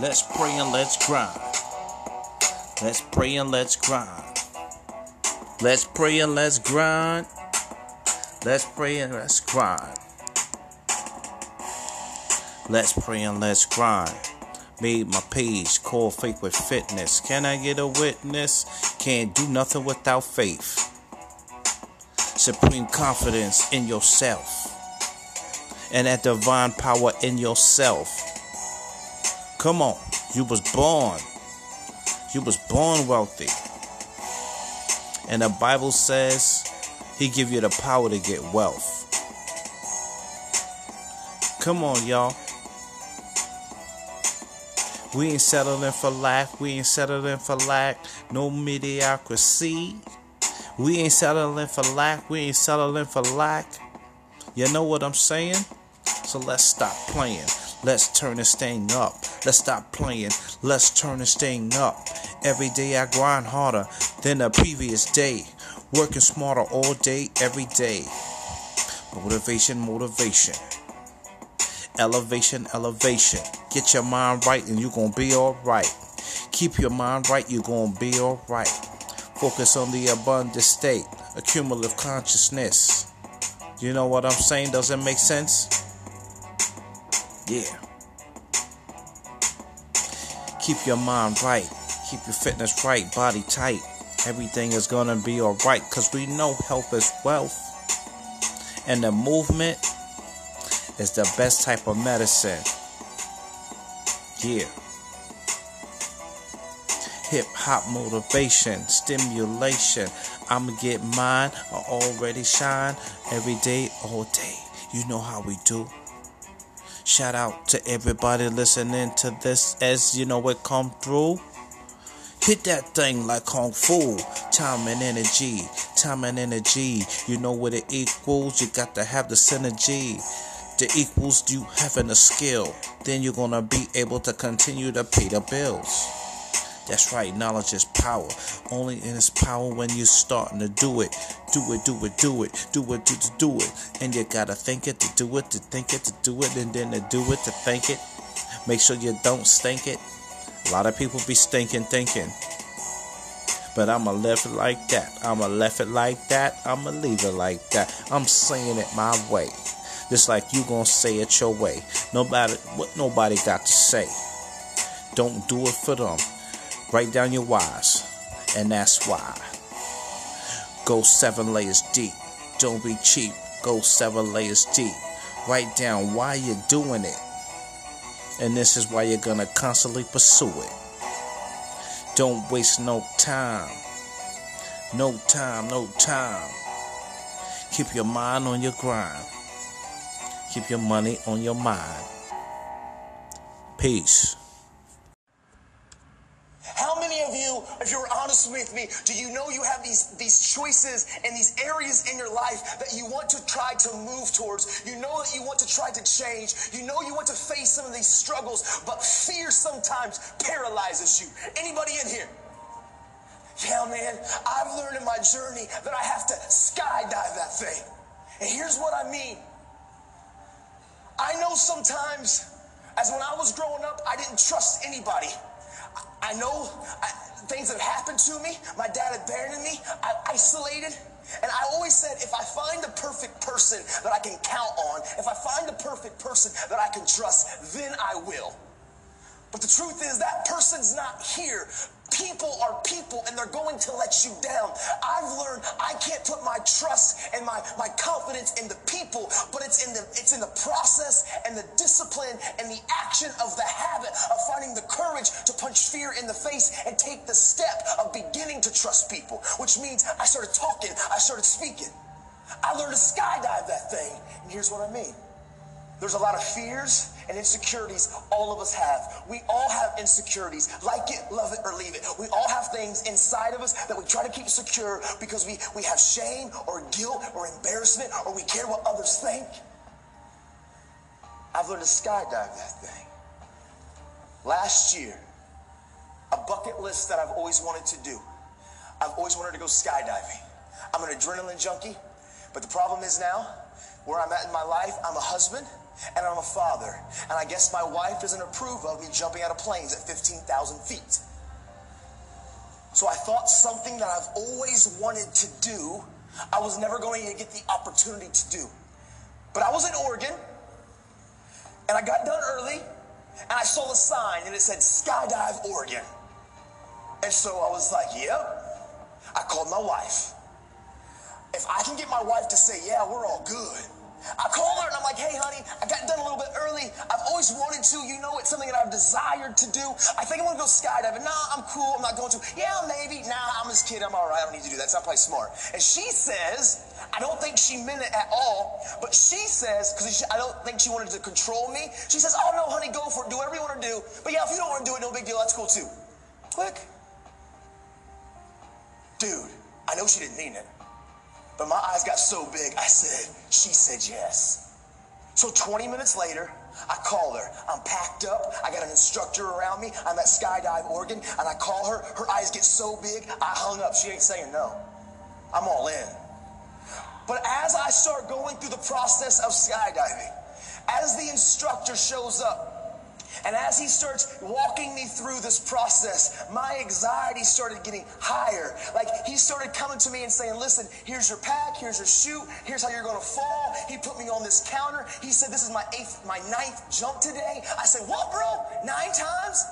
Let's pray and let's grind. Let's pray and let's grind. Let's pray and let's grind. Let's pray and let's grind. Let's pray and let's grind. Made my page call Faith with Fitness. Can I get a witness? Can't do nothing without faith. Supreme confidence in yourself and that divine power in yourself. Come on, you was born. You was born wealthy. And the Bible says he give you the power to get wealth. Come on, y'all. We ain't settling for lack. We ain't settling for lack. No mediocrity. We ain't settling for lack. We ain't settling for lack. You know what I'm saying? So let's stop playing. Let's turn this thing up. Let's stop playing. Let's turn this thing up. Every day I grind harder than the previous day. Working smarter all day, every day. Motivation, motivation. Elevation, elevation. Get your mind right and you're gonna be alright. Keep your mind right, you're gonna be alright. Focus on the abundant state, accumulative consciousness. You know what I'm saying? Does it make sense? Yeah. Keep your mind right. Keep your fitness right, body tight. Everything is gonna be alright because we know health is wealth. And the movement is the best type of medicine. Yeah. Hip hop motivation, stimulation. I'ma get mine. I already shine every day, all day. You know how we do. Shout out to everybody listening to this as you know it come through. Hit that thing like Kung Fu. Time and energy. Time and energy. You know what it equals. You got to have the synergy. The equals you having a skill. Then you're gonna be able to continue to pay the bills. That's right, knowledge is power. Only in its power when you're starting to do it. Do it, do it, do it, do it, do it, do it. And you gotta think it to do it, to think it, to do it, and then to do it, to think it. Make sure you don't stink it. A lot of people be stinking thinking. But I'ma live it like that. I'ma left it like that. I'ma leave it like that. I'm saying it my way. Just like you gonna say it your way. Nobody what nobody got to say. Don't do it for them. Write down your whys, and that's why. Go seven layers deep. Don't be cheap. Go seven layers deep. Write down why you're doing it. And this is why you're gonna constantly pursue it. Don't waste no time. No time, no time. Keep your mind on your grind. Keep your money on your mind. Peace. How many of you, if you're honest with me, do you know you have these, these choices and these areas in your life that you want to try to move towards? You know that you want to try to change. You know you want to face some of these struggles, but fear sometimes paralyzes you. Anybody in here? Yeah, man, I've learned in my journey that I have to skydive that thing. And here's what I mean. I know sometimes, as when I was growing up, I didn't trust anybody. I know I, things have happened to me. My dad abandoned me. I isolated. And I always said, if I find the perfect person that I can count on, if I find the perfect person that I can trust, then I will. But the truth is, that person's not here. People are people and they're going to let you down. I've learned I can't put my trust and my, my confidence in the people, but it's in the it's in the process and the discipline and the action of the habit of finding the courage to punch fear in the face and take the step of beginning to trust people, which means I started talking, I started speaking. I learned to skydive that thing. And here's what I mean. There's a lot of fears and insecurities all of us have. We all have insecurities. Like it, love it, or leave it. We all have things inside of us that we try to keep secure because we, we have shame or guilt or embarrassment or we care what others think. I've learned to skydive that thing. Last year, a bucket list that I've always wanted to do. I've always wanted to go skydiving. I'm an adrenaline junkie, but the problem is now, where I'm at in my life, I'm a husband, and I'm a father. And I guess my wife doesn't approve of me jumping out of planes at 15,000 feet. So I thought something that I've always wanted to do, I was never going to get the opportunity to do. But I was in Oregon, and I got done early, and I saw a sign, and it said Skydive Oregon. And so I was like, yep. I called my wife. If I can get my wife to say, yeah, we're all good, I call her and I'm like, hey, honey, I got done a little bit early. I've always wanted to. You know, it's something that I've desired to do. I think I'm going to go skydiving. Nah, I'm cool. I'm not going to. Yeah, maybe. Nah, I'm just kidding. I'm all right. I don't need to do that. It's not probably smart. And she says, I don't think she meant it at all, but she says, because I don't think she wanted to control me, she says, oh, no, honey, go for it. Do whatever you want to do. But yeah, if you don't want to do it, no big deal. That's cool too. Click. Dude, I know she didn't mean it. But my eyes got so big, I said, she said yes. So 20 minutes later, I call her. I'm packed up. I got an instructor around me. I'm at Skydive Oregon, and I call her. Her eyes get so big, I hung up. She ain't saying no. I'm all in. But as I start going through the process of skydiving, as the instructor shows up, and as he starts walking me through this process, my anxiety started getting higher. Like he started coming to me and saying, Listen, here's your pack, here's your chute, here's how you're gonna fall. He put me on this counter. He said, This is my eighth, my ninth jump today. I said, What, bro? Nine times?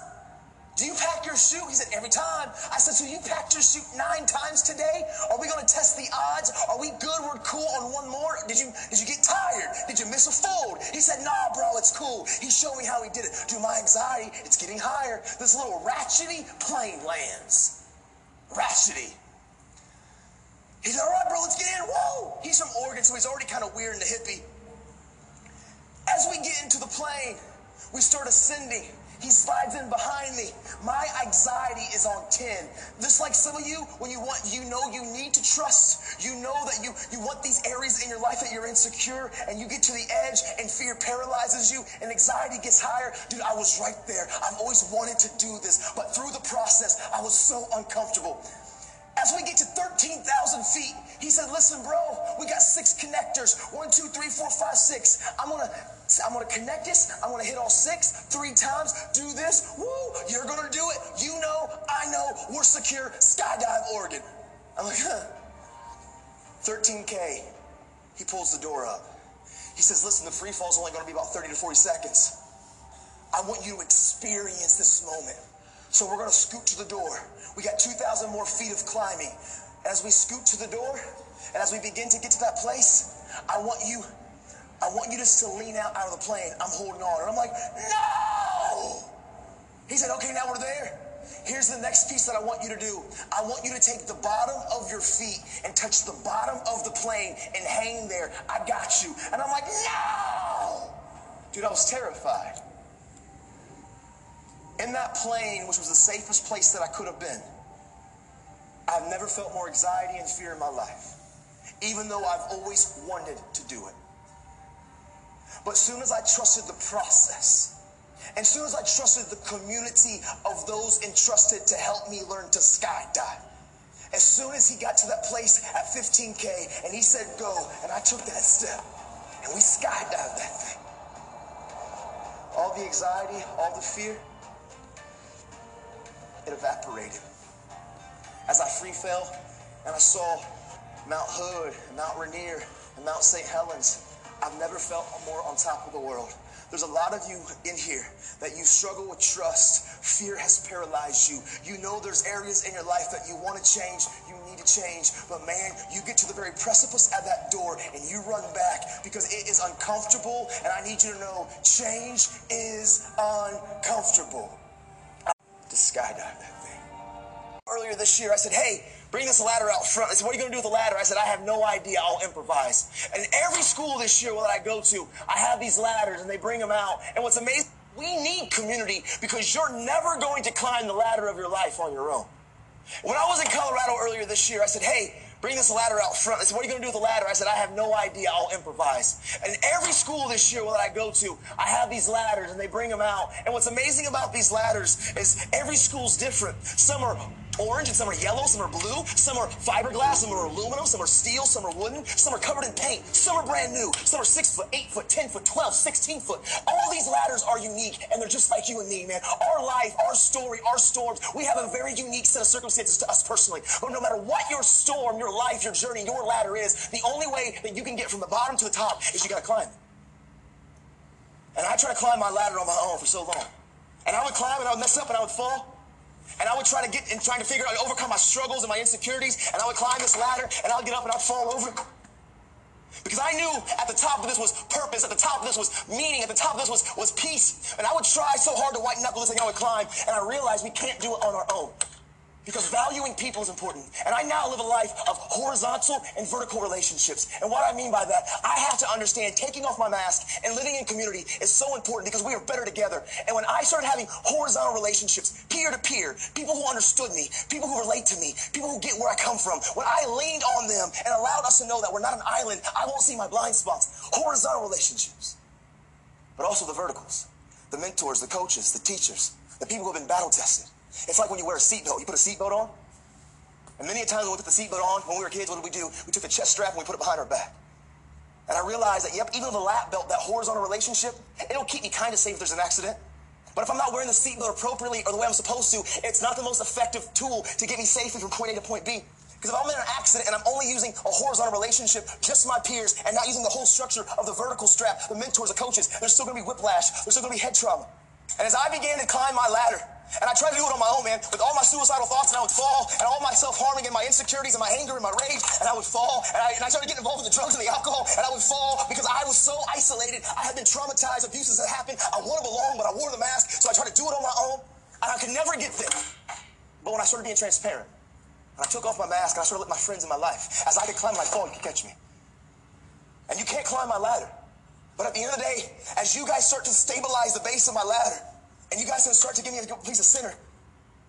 Do you pack your chute? He said, every time. I said, so you packed your chute nine times today? Are we going to test the odds? Are we good? We're cool on one more? Did you did you get tired? Did you miss a fold? He said, nah, bro, it's cool. He showed me how he did it. Dude, my anxiety, it's getting higher. This little ratchety plane lands. Ratchety. He said, all right, bro, let's get in. Whoa! He's from Oregon, so he's already kind of weird and the hippie. As we get into the plane, we start ascending. He slides in behind me. My anxiety is on 10. Just like some of you, when you want, you know you need to trust. You know that you, you want these areas in your life that you're insecure and you get to the edge and fear paralyzes you and anxiety gets higher. Dude, I was right there. I've always wanted to do this, but through the process, I was so uncomfortable. As we get to 13,000 feet, he said, listen, bro, we got six connectors. One, two, three, four, five, six. I'm gonna I'm gonna connect this. I'm gonna hit all six three times. Do this. Woo! You're gonna do it. You know, I know. We're secure. Skydive Oregon. I'm like, huh. 13K. He pulls the door up. He says, listen, the free fall is only gonna be about 30 to 40 seconds. I want you to experience this moment. So we're gonna scoot to the door. We got 2,000 more feet of climbing. As we scoot to the door, and as we begin to get to that place, I want you I want you just to lean out out of the plane. I'm holding on. And I'm like, no! He said, okay, now we're there. Here's the next piece that I want you to do. I want you to take the bottom of your feet and touch the bottom of the plane and hang there. I got you. And I'm like, no! Dude, I was terrified. In that plane, which was the safest place that I could have been, I've never felt more anxiety and fear in my life, even though I've always wanted to do it. But as soon as I trusted the process, and soon as I trusted the community of those entrusted to help me learn to skydive, as soon as he got to that place at 15K and he said go, and I took that step, and we skydived that thing. All the anxiety, all the fear, it evaporated. As I free fell and I saw Mount Hood, Mount Rainier, and Mount St. Helens, I've never felt more on top of the world. There's a lot of you in here that you struggle with trust. Fear has paralyzed you. You know there's areas in your life that you want to change, you need to change. But man, you get to the very precipice at that door and you run back because it is uncomfortable. And I need you to know change is uncomfortable. To skydive that thing. Earlier this year, I said, hey, Bring this ladder out front. They said, What are you going to do with the ladder? I said, I have no idea. I'll improvise. And every school this year that I go to, I have these ladders and they bring them out. And what's amazing, we need community because you're never going to climb the ladder of your life on your own. When I was in Colorado earlier this year, I said, Hey, bring this ladder out front. They said, What are you going to do with the ladder? I said, I have no idea. I'll improvise. And every school this year that I go to, I have these ladders and they bring them out. And what's amazing about these ladders is every school's different. Some are orange and some are yellow, some are blue, some are fiberglass, some are aluminum, some are steel, some are wooden, some are covered in paint, some are brand new, some are 6 foot, 8 foot, 10 foot, 12, 16 foot. All these ladders are unique and they're just like you and me, man. Our life, our story, our storms, we have a very unique set of circumstances to us personally. But no matter what your storm, your life, your journey, your ladder is, the only way that you can get from the bottom to the top is you gotta climb it. And I tried to climb my ladder on my own for so long. And I would climb and I would mess up and I would fall. And I would try to get and trying to figure out, overcome my struggles and my insecurities. And I would climb this ladder and I would get up and I'd fall over. Because I knew at the top of this was purpose, at the top of this was meaning, at the top of this was, was peace. And I would try so hard to white knuckle this thing I would climb, and I realized we can't do it on our own because valuing people is important. And I now live a life of horizontal and vertical relationships. And what I mean by that, I have to understand taking off my mask and living in community is so important because we are better together. And when I started having horizontal relationships, peer to peer, people who understood me, people who relate to me, people who get where I come from, when I leaned on them and allowed us to know that we're not an island, I won't see my blind spots. Horizontal relationships, but also the verticals, the mentors, the coaches, the teachers, the people who have been battle tested it's like when you wear a seatbelt. You put a seatbelt on, and many a times when we put the seatbelt on, when we were kids, what did we do? We took the chest strap and we put it behind our back. And I realized that, yep, even the lap belt, that horizontal relationship, it'll keep me kind of safe if there's an accident. But if I'm not wearing the seatbelt appropriately or the way I'm supposed to, it's not the most effective tool to get me safely from point A to point B. Because if I'm in an accident and I'm only using a horizontal relationship, just my peers, and not using the whole structure of the vertical strap, the mentors, the coaches, there's still gonna be whiplash, there's still gonna be head trauma. And as I began to climb my ladder, and I tried to do it on my own, man, with all my suicidal thoughts, and I would fall, and all my self-harming and my insecurities and my anger and my rage, and I would fall, and I, and I started getting involved with the drugs and the alcohol, and I would fall because I was so isolated. I had been traumatized, abuses had happened. I wanted to belong, but I wore the mask, so I tried to do it on my own, and I could never get there. But when I started being transparent, and I took off my mask, and I started letting my friends in my life, as I could climb, I'd fall, you could catch me. And you can't climb my ladder. But at the end of the day, as you guys start to stabilize the base of my ladder, and you guys to start to give me a piece of center.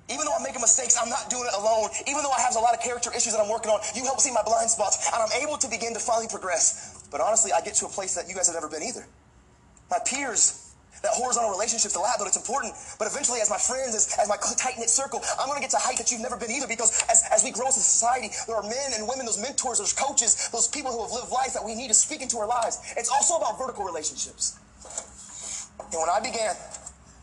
Even though I'm making mistakes, I'm not doing it alone. Even though I have a lot of character issues that I'm working on, you help see my blind spots, and I'm able to begin to finally progress. But honestly, I get to a place that you guys have never been either. My peers, that horizontal relationship's lab, but it's important. But eventually, as my friends, as, as my tight-knit circle, I'm going to get to a height that you've never been either because as, as we grow as a society, there are men and women, those mentors, those coaches, those people who have lived life that we need to speak into our lives. It's also about vertical relationships. And when I began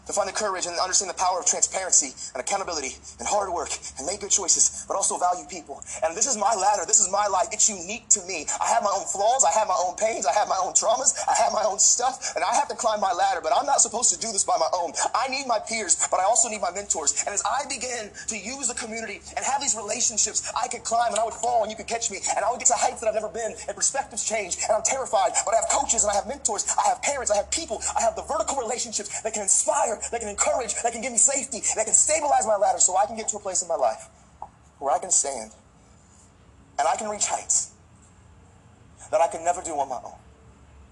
to find the courage and understand the power of transparency and accountability and hard work and make good choices, but also value people. And this is my ladder. This is my life. It's unique to me. I have my own flaws. I have my own pains. I have my own traumas. I have my own stuff. And I have to climb my ladder, but I'm not supposed to do this by my own. I need my peers, but I also need my mentors. And as I begin to use the community and have these relationships, I could climb and I would fall and you could catch me. And I would get to heights that I've never been. And perspectives change. And I'm terrified. But I have coaches and I have mentors. I have parents. I have people. I have the vertical relationships that can inspire that can encourage, that can give me safety, that can stabilize my ladder so I can get to a place in my life where I can stand and I can reach heights that I could never do on my own.